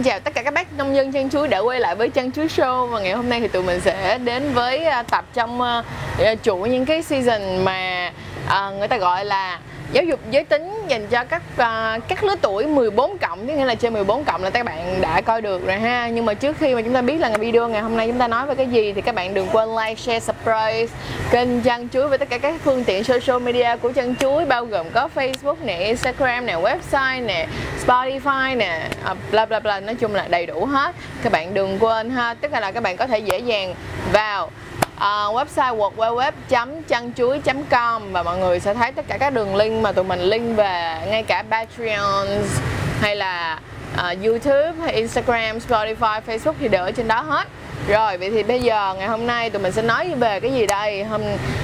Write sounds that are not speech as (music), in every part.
Xin chào tất cả các bác nông dân chăn chuối đã quay lại với chăn chuối show. Và ngày hôm nay thì tụi mình sẽ đến với à, tập trong à, à, chuỗi những cái season mà uh, người ta gọi là giáo dục giới tính dành cho các uh, các lứa tuổi 14 cộng nghĩa là trên 14 cộng là các bạn đã coi được rồi ha. Nhưng mà trước khi mà chúng ta biết là video ngày hôm nay chúng ta nói về cái gì thì các bạn đừng quên like share subscribe kênh chăn chuối với tất cả các phương tiện social media của chăn chuối bao gồm có Facebook nè Instagram nè website nè Spotify nè uh, bla bla bla. Nói chung là đầy đủ hết. Các bạn đừng quên ha. Tức là các bạn có thể dễ dàng vào uh, website www.chăn-chuối.com và mọi người sẽ thấy tất cả các đường link mà tụi mình link về ngay cả Patreon hay là uh, YouTube hay Instagram, Spotify, Facebook thì đều ở trên đó hết. Rồi vậy thì bây giờ ngày hôm nay tụi mình sẽ nói về cái gì đây? Hôm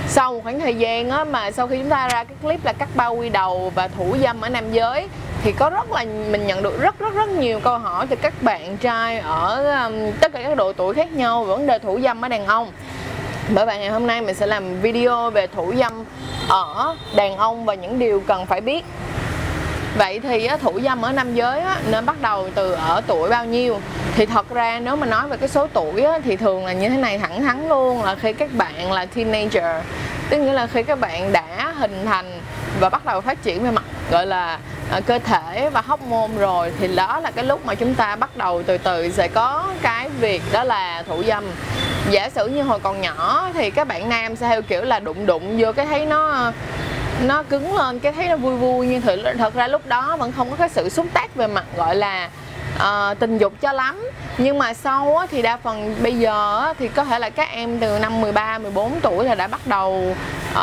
sau một khoảng thời gian á mà sau khi chúng ta ra cái clip là cắt bao quy đầu và thủ dâm ở nam giới thì có rất là mình nhận được rất rất rất nhiều câu hỏi từ các bạn trai ở um, tất cả các độ tuổi khác nhau về vấn đề thủ dâm ở đàn ông bởi vậy ngày hôm nay mình sẽ làm video về thủ dâm ở đàn ông và những điều cần phải biết Vậy thì thủ dâm ở nam giới nên bắt đầu từ ở tuổi bao nhiêu? Thì thật ra nếu mà nói về cái số tuổi thì thường là như thế này thẳng thắn luôn, là khi các bạn là teenager, Tức nghĩa là khi các bạn đã hình thành và bắt đầu phát triển về mặt, gọi là à, cơ thể và hóc môn rồi, thì đó là cái lúc mà chúng ta bắt đầu từ từ sẽ có cái việc đó là thủ dâm giả sử như hồi còn nhỏ thì các bạn nam sẽ theo kiểu là đụng đụng vô cái thấy nó nó cứng lên cái thấy nó vui vui nhưng thật, thật ra lúc đó vẫn không có cái sự xúc tác về mặt gọi là uh, tình dục cho lắm. Nhưng mà sau á, thì đa phần bây giờ á, thì có thể là các em từ năm 13, 14 tuổi là đã bắt đầu uh,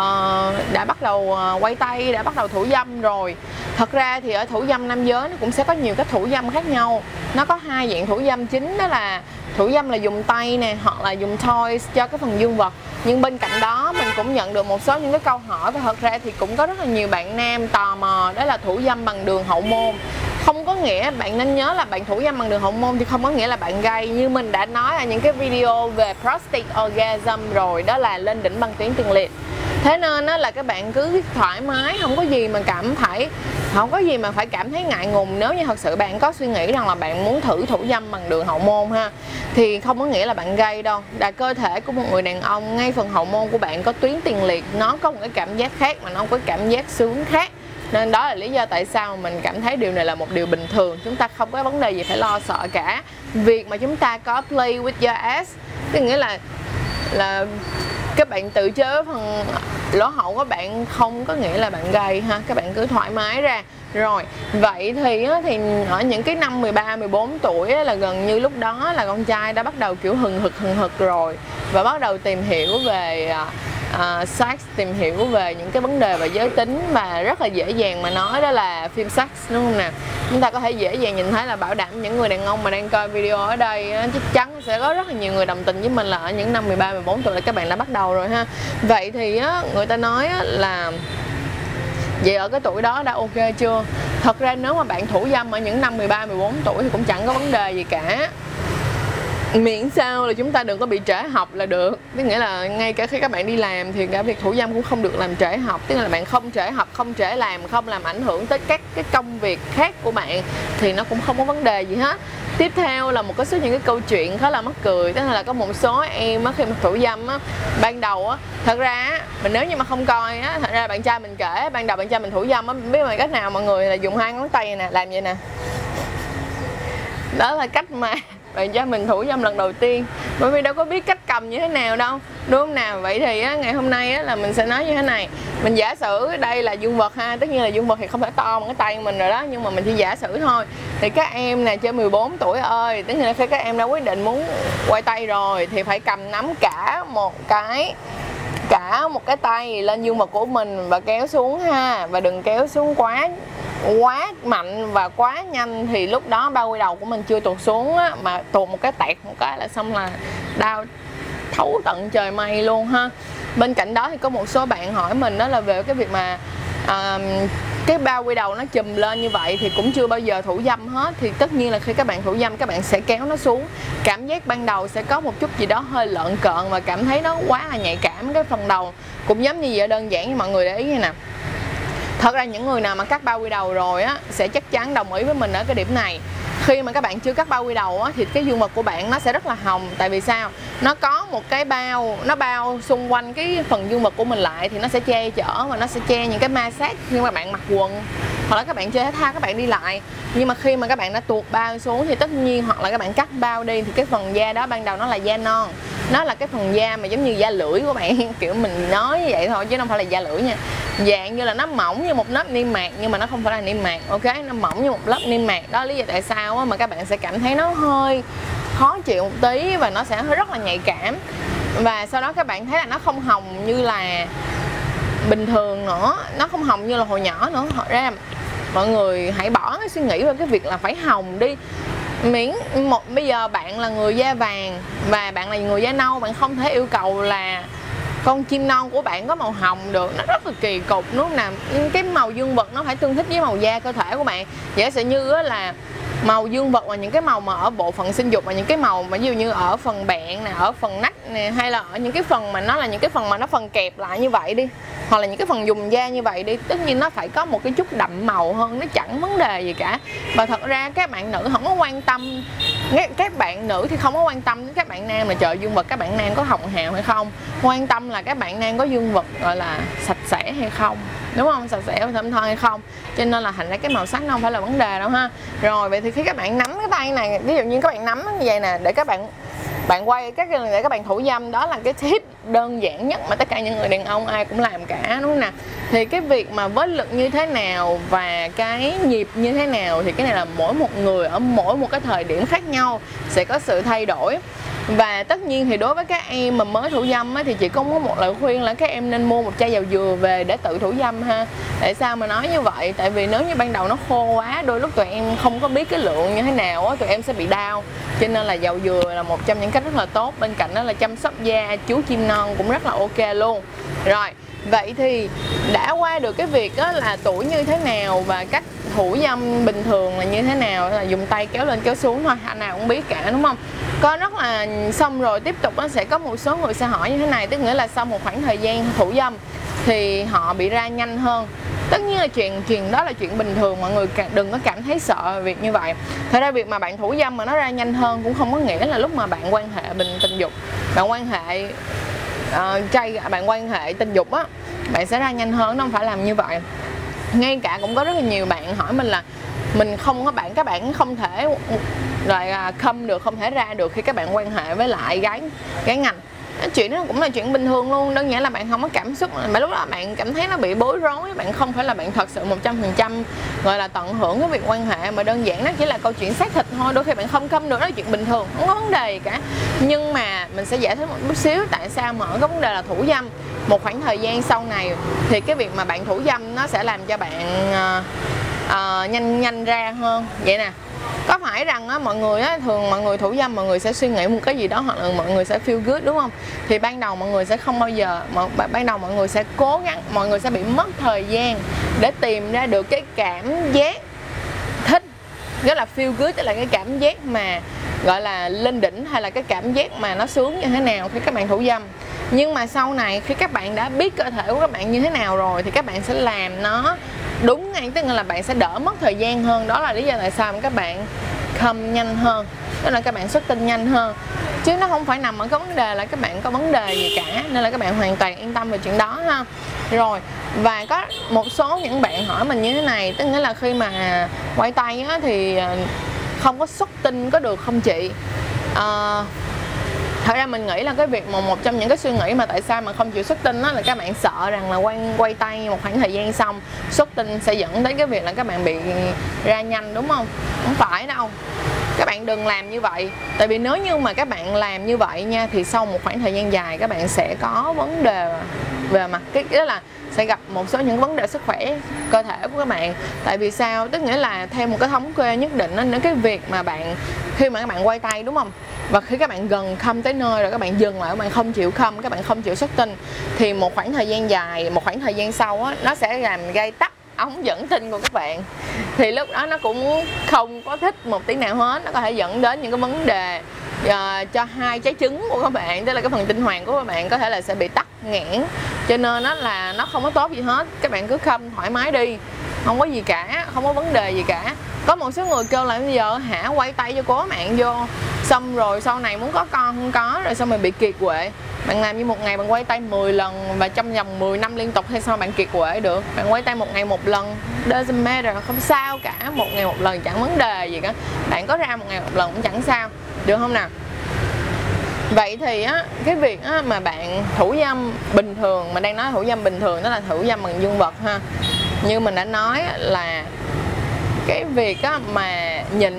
đã bắt đầu uh, quay tay, đã bắt đầu thủ dâm rồi. Thật ra thì ở thủ dâm nam giới nó cũng sẽ có nhiều cái thủ dâm khác nhau. Nó có hai dạng thủ dâm chính đó là thủ dâm là dùng tay nè, hoặc là dùng toys cho cái phần dương vật. Nhưng bên cạnh đó, mình cũng nhận được một số những cái câu hỏi và thật ra thì cũng có rất là nhiều bạn nam tò mò, đó là thủ dâm bằng đường hậu môn. Không có nghĩa bạn nên nhớ là bạn thủ dâm bằng đường hậu môn thì không có nghĩa là bạn gay. Như mình đã nói ở những cái video về prostate orgasm rồi, đó là lên đỉnh bằng tuyến tiền liệt thế nên đó là các bạn cứ thoải mái, không có gì mà cảm thấy, không có gì mà phải cảm thấy ngại ngùng. Nếu như thật sự bạn có suy nghĩ rằng là bạn muốn thử thủ dâm bằng đường hậu môn ha, thì không có nghĩa là bạn gay đâu. Là cơ thể của một người đàn ông, ngay phần hậu môn của bạn có tuyến tiền liệt, nó có một cái cảm giác khác mà nó có cảm giác sướng khác. Nên đó là lý do tại sao mình cảm thấy điều này là một điều bình thường. Chúng ta không có vấn đề gì phải lo sợ cả. Việc mà chúng ta có play with your ass, tức nghĩa là là các bạn tự chế phần lỗ hậu của bạn không có nghĩa là bạn gầy ha, các bạn cứ thoải mái ra. Rồi, vậy thì thì ở những cái năm 13 14 tuổi là gần như lúc đó là con trai đã bắt đầu kiểu hừng hực hừng hực rồi và bắt đầu tìm hiểu về à, Ờ, uh, sex tìm hiểu về những cái vấn đề về giới tính mà rất là dễ dàng mà nói đó là phim sex đúng không nè? Chúng ta có thể dễ dàng nhìn thấy là bảo đảm những người đàn ông mà đang coi video ở đây chắc chắn sẽ có rất là nhiều người đồng tình với mình là ở những năm 13 14 tuổi là các bạn đã bắt đầu rồi ha. Vậy thì á, người ta nói á, là Vậy ở cái tuổi đó đã ok chưa? Thật ra nếu mà bạn thủ dâm ở những năm 13, 14 tuổi thì cũng chẳng có vấn đề gì cả miễn sao là chúng ta đừng có bị trễ học là được. Tức nghĩa là ngay cả khi các bạn đi làm thì cả việc thủ dâm cũng không được làm trễ học. Tức là bạn không trễ học, không trễ làm, không làm ảnh hưởng tới các cái công việc khác của bạn thì nó cũng không có vấn đề gì hết. Tiếp theo là một cái số những cái câu chuyện khá là mắc cười. Tức là có một số em á, khi mà thủ dâm á, ban đầu á, thật ra mình nếu như mà không coi á, thật ra bạn trai mình kể, ban đầu bạn trai mình thủ dâm á, biết mà cách nào mọi người là dùng hai ngón tay nè, làm vậy nè. Đó là cách mà bạn cho mình thủ dâm lần đầu tiên. Bởi vì đâu có biết cách cầm như thế nào đâu. Đúng không nào? Vậy thì á, ngày hôm nay á, là mình sẽ nói như thế này. Mình giả sử đây là dương vật ha tất nhiên là dương vật thì không thể to bằng cái tay mình rồi đó nhưng mà mình chỉ giả sử thôi. Thì các em nè trên 14 tuổi ơi tức là khi các em đã quyết định muốn quay tay rồi thì phải cầm nắm cả một cái cả một cái tay lên dương vật của mình và kéo xuống ha và đừng kéo xuống quá quá mạnh và quá nhanh thì lúc đó bao quy đầu của mình chưa tuột xuống á, mà tuột một cái tẹt một cái là xong là đau thấu tận trời mây luôn ha. Bên cạnh đó thì có một số bạn hỏi mình đó là về cái việc mà à, cái bao quy đầu nó chùm lên như vậy thì cũng chưa bao giờ thủ dâm hết. Thì tất nhiên là khi các bạn thủ dâm các bạn sẽ kéo nó xuống. Cảm giác ban đầu sẽ có một chút gì đó hơi lợn cợn và cảm thấy nó quá là nhạy cảm. Cái phần đầu cũng giống như vậy đơn giản như mọi người để ý như nè thật ra những người nào mà cắt bao quy đầu rồi á sẽ chắc chắn đồng ý với mình ở cái điểm này. Khi mà các bạn chưa cắt bao quy đầu á, thì cái dương vật của bạn nó sẽ rất là hồng. Tại vì sao? Nó có một cái bao nó bao xung quanh cái phần dương vật của mình lại thì nó sẽ che chở và nó sẽ che những cái ma sát khi mà bạn mặc quần hoặc là các bạn chơi thể thao, các bạn đi lại. Nhưng mà khi mà các bạn đã tuột bao xuống thì tất nhiên hoặc là các bạn cắt bao đi thì cái phần da đó ban đầu nó là da non. Nó là cái phần da mà giống như da lưỡi của bạn. (laughs) Kiểu mình nói như vậy thôi chứ không phải là da lưỡi nha. Dạng như là nó mỏng như một lớp niêm mạc nhưng mà nó không phải là niêm mạc, ok? Nó mỏng như một lớp niêm mạc. Đó lý do tại sao mà các bạn sẽ cảm thấy nó hơi khó chịu một tí và nó sẽ rất là nhạy cảm. Và sau đó các bạn thấy là nó không hồng như là bình thường nữa. Nó không hồng như là hồi nhỏ nữa. Thật ra mọi người hãy bỏ cái suy nghĩ về cái việc là phải hồng đi. Miễn một, bây giờ bạn là người da vàng và bạn là người da nâu, bạn không thể yêu cầu là con chim non của bạn có màu hồng được. Nó rất là kỳ cục, đúng không nào? Cái màu dương vật nó phải tương thích với màu da cơ thể của bạn. Giả sử như là màu dương vật và những cái màu mà ở bộ phận sinh dục và những cái màu mà ví dụ như ở phần bẹn nè, ở phần nách nè, hay là ở những cái phần mà nó là những cái phần mà nó phần kẹp lại như vậy đi, hoặc là những cái phần dùng da như vậy đi, tất nhiên nó phải có một cái chút đậm màu hơn, nó chẳng vấn đề gì cả. Và thật ra các bạn nữ không có quan tâm các bạn nữ thì không có quan tâm đến các bạn nam là trời dương vật, các bạn nam có hồng hào hay không. Quan tâm là các bạn nam có dương vật, gọi là sạch sẽ hay không đúng không? Sạch sẽ và thơm tho hay không? Cho nên là thành ra cái màu sắc nó không phải là vấn đề đâu ha. Rồi, vậy thì khi các bạn nắm cái tay này, ví dụ như các bạn nắm như vậy nè, để các bạn bạn quay các để các bạn thủ dâm, đó là cái tip đơn giản nhất mà tất cả những người đàn ông ai cũng làm cả, đúng không nè? Thì cái việc mà với lực như thế nào và cái nhịp như thế nào thì cái này là mỗi một người ở mỗi một cái thời điểm khác nhau sẽ có sự thay đổi và tất nhiên thì đối với các em mà mới thủ dâm á, thì chị cũng có một lời khuyên là các em nên mua một chai dầu dừa về để tự thủ dâm ha? Tại sao mà nói như vậy? Tại vì nếu như ban đầu nó khô quá đôi lúc tụi em không có biết cái lượng như thế nào á tụi em sẽ bị đau. Cho nên là dầu dừa là một trong những cách rất là tốt. Bên cạnh đó là chăm sóc da chú chim non cũng rất là ok luôn rồi, vậy thì đã qua được cái việc đó là tuổi như thế nào và cách thủ dâm bình thường là như thế nào? Là dùng tay kéo lên kéo xuống thôi, anh nào cũng biết cả, đúng không? Có rất là xong rồi, tiếp tục nó sẽ có một số người sẽ hỏi như thế này, tức nghĩa là sau một khoảng thời gian thủ dâm thì họ bị ra nhanh hơn. Tất nhiên là chuyện chuyện đó là chuyện bình thường, mọi người đừng có cảm thấy sợ việc như vậy. Thật ra việc mà bạn thủ dâm mà nó ra nhanh hơn cũng không có nghĩa là lúc mà bạn quan hệ bình tình dục, bạn quan hệ Ờ, uh, trai bạn quan hệ tình dục á bạn sẽ ra nhanh hơn nó không phải làm như vậy. Ngay cả cũng có rất là nhiều bạn hỏi mình là mình không có bạn các bạn không thể rồi khâm được không thể ra được khi các bạn quan hệ với lại gái gái ngành chuyện đó cũng là chuyện bình thường luôn đơn giản là bạn không có cảm xúc mà. Lúc đó bạn cảm thấy nó bị bối rối bạn không phải là bạn thật sự một trăm phần trăm gọi là tận hưởng cái việc quan hệ. Mà đơn giản nó chỉ là câu chuyện xác thịt thôi đôi khi bạn không câm được đó là chuyện bình thường không có vấn đề gì cả. Nhưng mà mình sẽ giải thích một chút xíu tại sao mà ở cái vấn đề là thủ dâm. Một khoảng thời gian sau này thì cái việc mà bạn thủ dâm nó sẽ làm cho bạn uh, uh, nhanh nhanh ra hơn. Vậy nè có phải rằng á, mọi người á, thường mọi người thủ dâm mọi người sẽ suy nghĩ một cái gì đó hoặc là mọi người sẽ feel good đúng không? Thì ban đầu mọi người sẽ không bao giờ mọi, ban đầu mọi người sẽ cố gắng mọi người sẽ bị mất thời gian để tìm ra được cái cảm giác thích rất là feel good tức là cái cảm giác mà gọi là lên đỉnh hay là cái cảm giác mà nó sướng như thế nào khi các bạn thủ dâm. Nhưng mà sau này khi các bạn đã biết cơ thể của các bạn như thế nào rồi thì các bạn sẽ làm nó đúng ngay tức là bạn sẽ đỡ mất thời gian hơn. Đó là lý do tại sao mà các bạn come nhanh hơn. Tức là các bạn xuất tinh nhanh hơn. Chứ nó không phải nằm ở cái vấn đề là các bạn có vấn đề gì cả nên là các bạn hoàn toàn yên tâm về chuyện đó ha. Rồi và có một số những bạn hỏi mình như thế này tức nghĩa là khi mà quay tay á, thì ờ, không có xuất tinh có được không chị? À, thật ra mình nghĩ là cái việc mà một trong những cái suy nghĩ mà tại sao mà không chịu xuất tinh đó là các bạn sợ rằng là quay quay tay một khoảng thời gian xong xuất tinh sẽ dẫn đến cái việc là các bạn bị ra nhanh đúng không? Không phải đâu. Các bạn đừng làm như vậy. Tại vì nếu như mà các bạn làm như vậy nha thì sau một khoảng thời gian dài các bạn sẽ có vấn đề về mặt cái đó là sẽ gặp một số những vấn đề sức khỏe cơ thể của các bạn. Tại vì sao? Tức nghĩa là theo một cái thống kê nhất định đó, nếu cái việc mà bạn khi mà các bạn quay tay đúng không? Và khi các bạn gần khâm tới nơi rồi các bạn dừng lại các bạn không chịu khâm các bạn không chịu xuất tinh thì một khoảng thời gian dài một khoảng thời gian sau á nó sẽ làm gây tắc ống dẫn tinh của các bạn. Thì lúc đó nó cũng không có thích một tí nào hết nó có thể dẫn đến những cái vấn đề uh, cho hai trái trứng của các bạn tức là cái phần tinh hoàng của các bạn có thể là sẽ bị tắc nghẽn. Cho nên nó là nó không có tốt gì hết các bạn cứ khâm thoải mái đi không có gì cả không có vấn đề gì cả có một số người kêu là bây giờ hả quay tay cho cố mạng vô. Xong rồi sau này muốn có con không có rồi xong mình bị kiệt quệ. Bạn làm như một ngày bạn quay tay 10 lần và trong vòng 10 năm liên tục hay sao bạn kiệt quệ được? Bạn quay tay một ngày một lần doesn't matter không sao cả. Một ngày một lần chẳng vấn đề gì cả. Bạn có ra một ngày một lần cũng chẳng sao. Được không nào? Vậy thì á cái việc á, mà bạn thủ dâm bình thường mà đang nói thủ dâm bình thường đó là thủ dâm bằng dương vật ha. Như mình đã nói là cái việc á, mà nhịn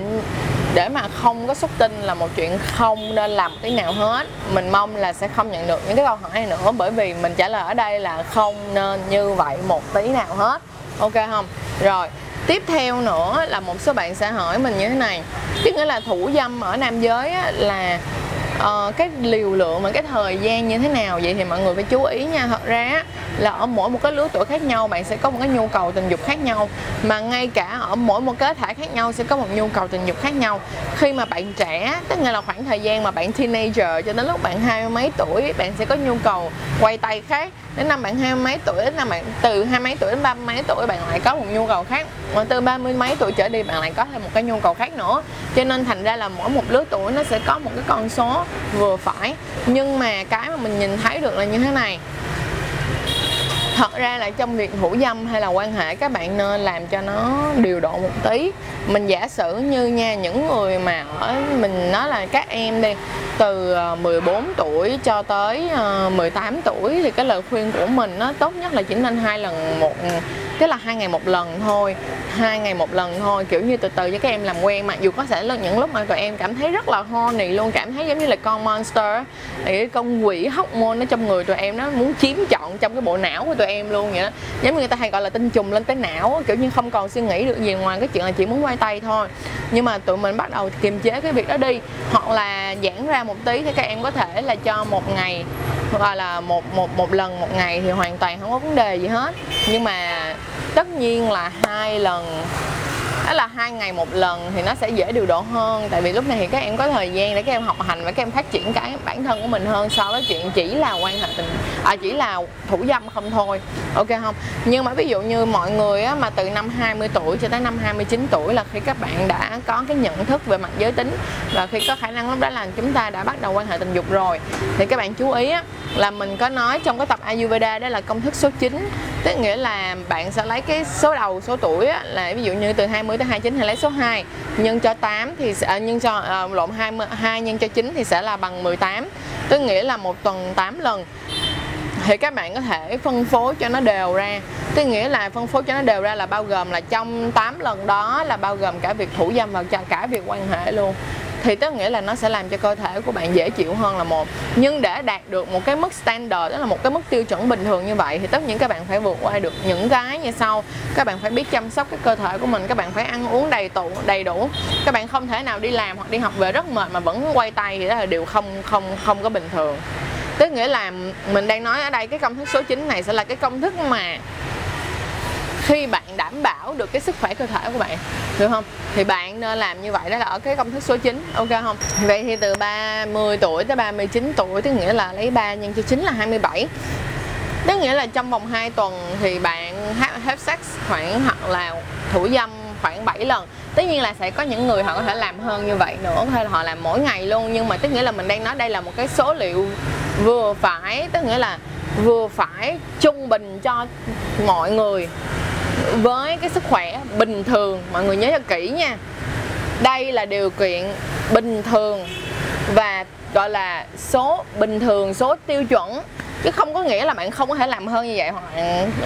để mà không có xuất tinh là một chuyện không nên làm tí nào hết. Mình mong là sẽ không nhận được những cái câu hỏi này nữa bởi vì mình trả lời ở đây là không nên như vậy một tí nào hết. Ok không? Rồi tiếp theo nữa là một số bạn sẽ hỏi mình như thế này. Tức nghĩa là thủ dâm ở nam giới á, là uh, cái liều lượng và cái thời gian như thế nào vậy thì mọi người phải chú ý nha. Thật ra là ở mỗi một cái lứa tuổi khác nhau bạn sẽ có một cái nhu cầu tình dục khác nhau. Mà ngay cả ở mỗi một cái thể khác nhau sẽ có một nhu cầu tình dục khác nhau. Khi mà bạn trẻ tức là khoảng thời gian mà bạn teenager cho đến lúc bạn hai mấy tuổi bạn sẽ có nhu cầu quay tay khác. Đến năm bạn hai mấy tuổi đến năm bạn từ hai mấy tuổi đến ba mấy tuổi bạn lại có một nhu cầu khác. Mà từ ba mươi mấy tuổi trở đi bạn lại có thêm một cái nhu cầu khác nữa. Cho nên thành ra là mỗi một lứa tuổi nó sẽ có một cái con số vừa phải. Nhưng mà cái mà mình nhìn thấy được là như thế này. Thật ra là trong việc thủ dâm hay là quan hệ, các bạn nên làm cho nó điều độ một tí. Mình giả sử như nha, những người mà ở mình nói là các em đi từ ờ, 14 tuổi cho tới ờ, 18 tuổi thì cái lời khuyên của mình nó tốt nhất là chỉ nên hai lần một, tức là hai ngày một lần thôi, hai ngày một lần thôi. Kiểu như từ từ cho các em làm quen mặc dù có thể là những lúc mà tụi em cảm thấy rất là horny luôn, cảm thấy giống như là con monster thì cái con quỷ hóc môn nó trong người tụi em nó muốn chiếm trọn trong cái bộ não của tụi em luôn vậy đó. Giống như người ta hay gọi là tinh trùng lên tới não kiểu như không còn suy nghĩ được gì ngoài cái chuyện là chỉ muốn quay tay thôi nhưng mà tụi mình bắt đầu kiềm chế cái việc đó đi. Hoặc là giãn ra một tí thì các em có thể là cho một ngày hoặc là một một một lần một ngày thì hoàn toàn không có vấn đề gì hết. Nhưng mà tất nhiên là hai lần đó là hai ngày một lần thì nó sẽ dễ điều độ hơn. Tại vì lúc này thì các em có thời gian để các em học hành và các em phát triển cái bản thân của mình hơn so với chuyện chỉ là quan hệ tình à, chỉ là thủ dâm không thôi. Ok không? Nhưng mà ví dụ như mọi người á, mà từ năm 20 tuổi cho tới năm 29 tuổi là khi các bạn đã có cái nhận thức về mặt giới tính và khi có khả năng lúc đó là chúng ta đã bắt đầu quan hệ tình dục rồi thì các bạn chú ý á, là mình có nói trong cái tập Ayurveda đó là công thức số 9 tức nghĩa là bạn sẽ lấy cái số đầu số tuổi á, là ví dụ như từ 20 tới 29 thì lấy số 2 nhân cho 8 thì sẽ à, nhân cho à, lộn 20 2 nhân cho 9 thì sẽ là bằng 18 tức nghĩa là một tuần 8 lần. Thì các bạn có thể phân phối cho nó đều ra. Tức nghĩa là phân phối cho nó đều ra là bao gồm là trong 8 lần đó là bao gồm cả việc thủ dâm và cả việc quan hệ luôn thì tức nghĩa là nó sẽ làm cho cơ thể của bạn dễ chịu hơn là một. Nhưng để đạt được một cái mức standard đó là một cái mức tiêu chuẩn bình thường như vậy, thì tất nhiên các bạn phải vượt qua được những cái như sau. Các bạn phải biết chăm sóc cái cơ thể của mình, các bạn phải ăn uống đầy tụ, đầy đủ. Các bạn không thể nào đi làm hoặc đi học về rất mệt mà vẫn quay tay, thì đó là điều không không không có bình thường. Tức nghĩa là mình đang nói ở đây, cái công thức số 9 này sẽ là cái công thức mà khi bạn đảm bảo được cái sức khỏe cơ thể của bạn, được không? Thì bạn nên làm như vậy đó là ở cái công thức số 9 ok không? Vậy thì từ 30 tuổi tới 39 tuổi, tức nghĩa là lấy 3 nhân cho 9 là 27 tức nghĩa là trong vòng 2 tuần thì bạn have sex khoảng hoặc là thủ dâm khoảng 7 lần. Tất nhiên là sẽ có những người họ có thể làm hơn như vậy nữa hay là họ làm mỗi ngày luôn, nhưng mà tức nghĩa là mình đang nói đây là một cái số liệu vừa phải, tức nghĩa là vừa phải trung bình cho mọi người với cái sức khỏe bình thường, mọi người nhớ cho kỹ nha. Đây là điều kiện bình thường và, gọi là, số bình thường, số tiêu chuẩn. Chứ không có nghĩa là bạn không có thể làm hơn như vậy hoặc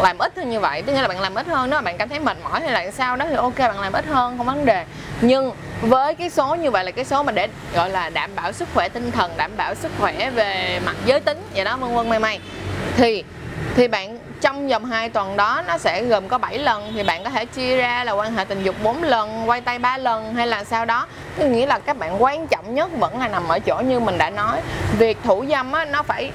làm ít hơn như vậy. Tức nghĩa là bạn làm ít hơn đó bạn cảm thấy mệt mỏi hay là sao đó thì ok, bạn làm ít hơn, không vấn đề. Nhưng với cái số như vậy là cái số mà để, gọi là, đảm bảo sức khỏe tinh thần, đảm bảo sức khỏe về mặt giới tính, vậy đó, vân vân, may may. Thì thì bạn trong vòng 2 tuần đó nó sẽ gồm có 7 lần thì bạn có thể chia ra là quan hệ tình dục 4 lần, quay tay 3 lần hay là sao đó. có nghĩa là các bạn quan trọng nhất vẫn là nằm ở chỗ như mình đã nói, việc thủ dâm á nó phải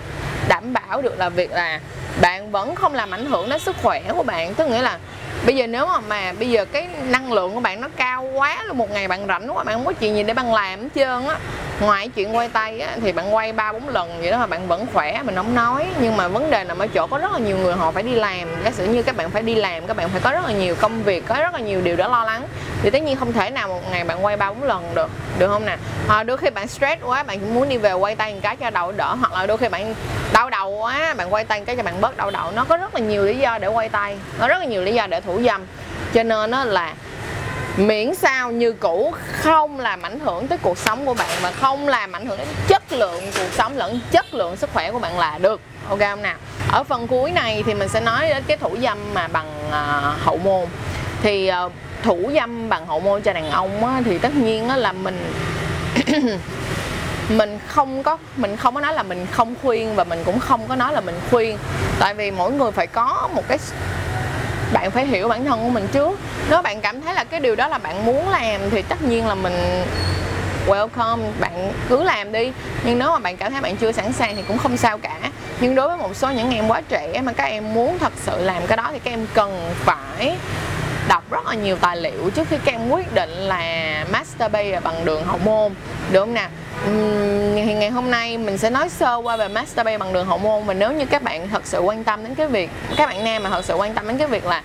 đảm bảo được là việc là bạn vẫn không làm ảnh hưởng đến sức khỏe của bạn, tức nghĩa là bây giờ nếu mà mà bây giờ cái năng lượng của bạn nó cao quá luôn một ngày bạn rảnh quá bạn không có chuyện gì để bạn làm hết trơn á. Ngoài chuyện quay tay á, thì bạn quay ba bốn lần vậy đó mà bạn vẫn khỏe mình không nói. Nhưng mà vấn đề nằm ở chỗ có rất là nhiều người họ phải đi làm. Giả sử như các bạn phải đi làm các bạn phải có rất là nhiều công việc có rất là nhiều điều đó lo lắng thì tất nhiên không thể nào một ngày bạn quay ba bốn lần được được không nè? À, đôi khi bạn stress quá bạn cũng muốn đi về quay tay một cái cho đầu đỡ hoặc là đôi khi bạn đau đầu quá bạn quay tay một cái cho bạn bớt đau đầu. Nó có rất là nhiều lý do để quay tay nó rất là nhiều lý do để thủ dâm. Cho nên nó là miễn sao như cũ không làm ảnh hưởng tới cuộc sống của bạn và không làm ảnh hưởng đến chất lượng cuộc sống lẫn chất lượng sức khỏe của bạn là được. Ok không nào ở phần cuối này thì mình sẽ nói đến cái thủ dâm mà bằng uh, hậu môn. Thì uh, thủ dâm bằng hậu môn cho đàn ông á, thì tất nhiên á, là mình (coughs) mình không có mình không có nói là mình không khuyên và mình cũng không có nói là mình khuyên. Tại vì mỗi người phải có một cái bạn phải hiểu bản thân của mình trước. Nếu bạn cảm thấy là cái điều đó là bạn muốn làm thì tất nhiên là mình welcome bạn cứ làm đi. Nhưng nếu mà bạn cảm thấy bạn chưa sẵn sàng thì cũng không sao cả. Nhưng đối với một số những em quá trẻ mà các em muốn thật sự làm cái đó thì các em cần phải đọc rất là nhiều tài liệu trước khi các em quyết định là masturbate bằng đường hậu môn, được không nè? Thì ngày hôm nay mình sẽ nói sơ qua về masturbate bằng đường hậu môn và nếu như các bạn thật sự quan tâm đến cái việc, các bạn nam mà thật sự quan tâm đến cái việc là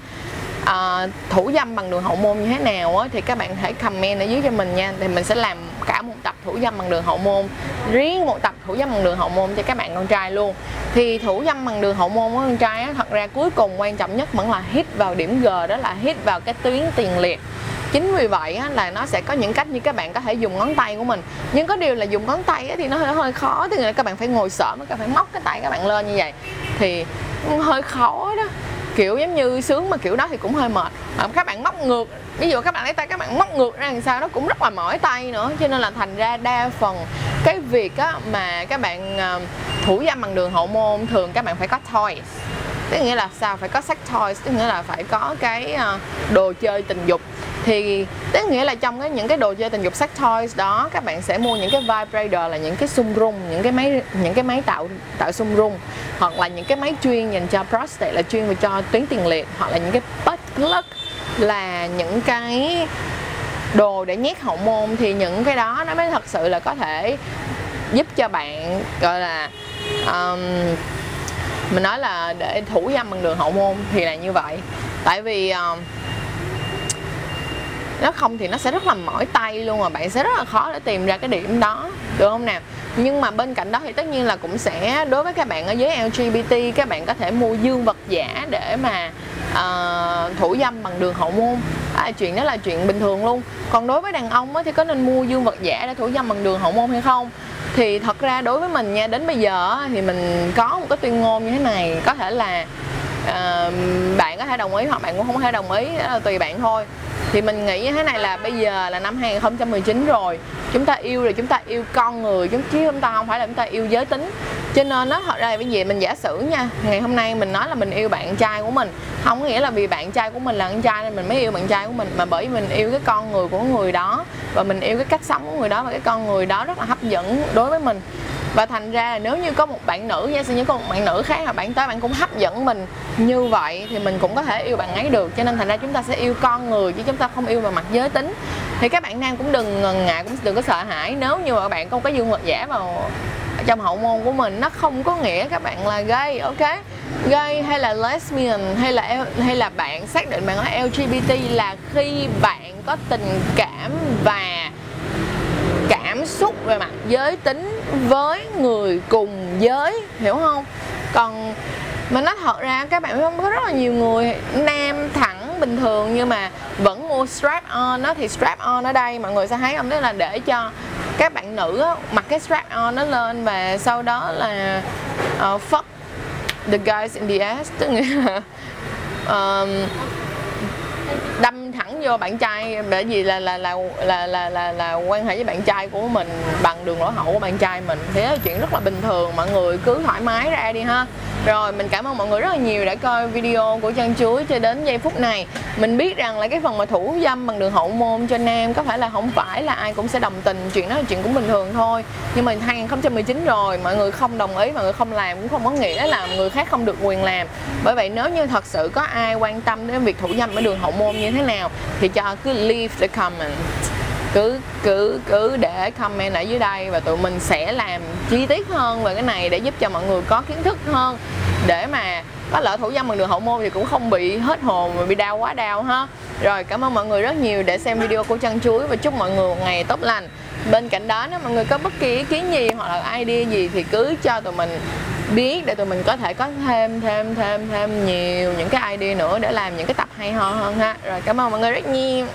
uh, thủ dâm bằng đường hậu môn như thế nào á, thì các bạn hãy comment ở dưới cho mình nha. Thì mình sẽ làm cả một tập thủ dâm bằng đường hậu môn. Riêng một tập thủ dâm bằng đường hậu môn cho các bạn con trai luôn. Thì thủ dâm bằng đường hậu môn của con trai á, thật ra cuối cùng quan trọng nhất vẫn là hit vào điểm G đó là hit vào cái tuyến tiền liệt. Chính vì vậy á, là nó sẽ có những cách như các bạn có thể dùng ngón tay của mình. Nhưng có điều là dùng ngón tay á, thì nó hơi hơi khó. Thì các bạn phải ngồi xổm các bạn phải móc cái tay các bạn lên như vậy. Thì hơi khó đó kiểu giống như sướng mà kiểu đó thì cũng hơi mệt. À, các bạn móc ngược ví dụ các bạn lấy tay các bạn móc ngược ra làm sao nó cũng rất là mỏi tay nữa. Cho nên là thành ra đa phần cái việc á, mà các bạn ờ, thủ dâm bằng đường hậu môn thường các bạn phải có toys. Tức nghĩa là sao? Phải có sex toys tức nghĩa là phải có cái ờ, đồ chơi tình dục thì tức nghĩa là trong cái những cái đồ chơi tình dục sex toys đó các bạn sẽ mua những cái vibrator là những cái xung rung những cái máy những cái máy tạo tạo xung rung hoặc là những cái máy chuyên dành cho prostate là chuyên về cho tuyến tiền liệt hoặc là những cái butt plug là những cái đồ để nhét hậu môn. Thì những cái đó nó mới thật sự là có thể giúp cho bạn gọi là um, mình nói là để thủ dâm bằng đường hậu môn thì là như vậy. Tại vì um, nó không thì nó sẽ rất là mỏi tay luôn mà bạn sẽ rất là khó để tìm ra cái điểm đó được không nào nhưng mà bên cạnh đó thì tất nhiên là cũng sẽ đối với các bạn ở giới LGBT các bạn có thể mua dương vật giả để mà uh, thủ dâm bằng đường hậu môn. À, chuyện đó là chuyện bình thường luôn. Còn đối với đàn ông thì có nên mua dương vật giả để thủ dâm bằng đường hậu môn hay không? Thì thật ra đối với mình nha đến bây giờ thì mình có một cái tuyên ngôn như thế này có thể là uh, bạn có thể đồng ý hoặc bạn cũng không có thể đồng ý đó là tùy bạn thôi thì mình nghĩ như thế này là bây giờ là năm 2019 rồi. Chúng ta yêu rồi, chúng ta yêu con người chứ chúng ta không phải là chúng ta yêu giới tính. Cho nên nó thật ra là bây giờ mình giả sử nha, ngày hôm nay mình nói là mình yêu bạn trai của mình, không có nghĩa là vì bạn trai của mình là con trai nên mình mới yêu bạn trai của mình, mà bởi vì mình yêu cái con người của người đó, và mình yêu cái cách sống của người đó, và cái con người đó rất là hấp dẫn đối với mình và thành ra là nếu như có một bạn nữ giả sử như có một bạn nữ khác là bạn tới bạn cũng hấp dẫn mình như vậy thì mình cũng có thể yêu bạn ấy được. Cho nên thành ra chúng ta sẽ yêu con người chứ chúng ta không yêu vào mặt giới tính. Thì các bạn nam cũng đừng ngần ngại, cũng đừng có sợ hãi. Nếu như mà bạn không có dương vật giả vào trong hậu môn của mình, nó không có nghĩa các bạn là gay, ok? Gay hay là lesbian hay là hay là bạn xác định bạn là LGBT là khi bạn có tình cảm và cảm xúc về mặt giới tính với người cùng giới hiểu không? Còn mà nói thật ra các bạn không? Có rất là nhiều người nam thẳng bình thường nhưng mà vẫn mua strap on nó thì strap on ở đây mọi người sẽ thấy không? Tức là để cho các bạn nữ á, mặc cái strap on nó lên và sau đó là uh, fuck the guys in the ass tức nghĩa là um, đâm thẳng vô bạn trai bởi vì là là là là là là, là quan hệ với bạn trai của mình bằng đường lỗ hậu của bạn trai mình. Thì đó là chuyện rất là bình thường mọi người cứ thoải mái ra đi ha. Rồi mình cảm ơn mọi người rất là nhiều đã coi video của chân chuối cho đến giây phút này. Mình biết rằng là cái phần mà thủ dâm bằng đường hậu môn cho nam có phải là không phải là ai cũng sẽ đồng tình chuyện đó là chuyện cũng bình thường thôi. Nhưng mà 2019 rồi mọi người không đồng ý mọi người không làm cũng không có nghĩa là người khác không được quyền làm. Bởi vậy nếu như thật sự có ai quan tâm đến việc thủ dâm ở đường hậu môn như thế nào thì cho cứ leave the comment. Cứ cứ cứ để comment ở dưới đây và tụi mình sẽ làm chi tiết hơn về cái này để giúp cho mọi người có kiến thức hơn. Để mà có lỡ thủ dâm bằng đường hậu môn thì cũng không bị hết hồn và bị đau quá đau ha. Rồi, cảm ơn mọi người rất nhiều để xem video của chân chuối và chúc mọi người một ngày tốt lành. Bên cạnh đó, nếu mọi người có bất kỳ ý kiến gì hoặc là idea gì thì cứ cho tụi mình biết để tụi mình có thể có thêm thêm thêm thêm nhiều những cái idea nữa để làm những cái tập hay ho hơn ha. Rồi cảm ơn mọi người rất nhiều.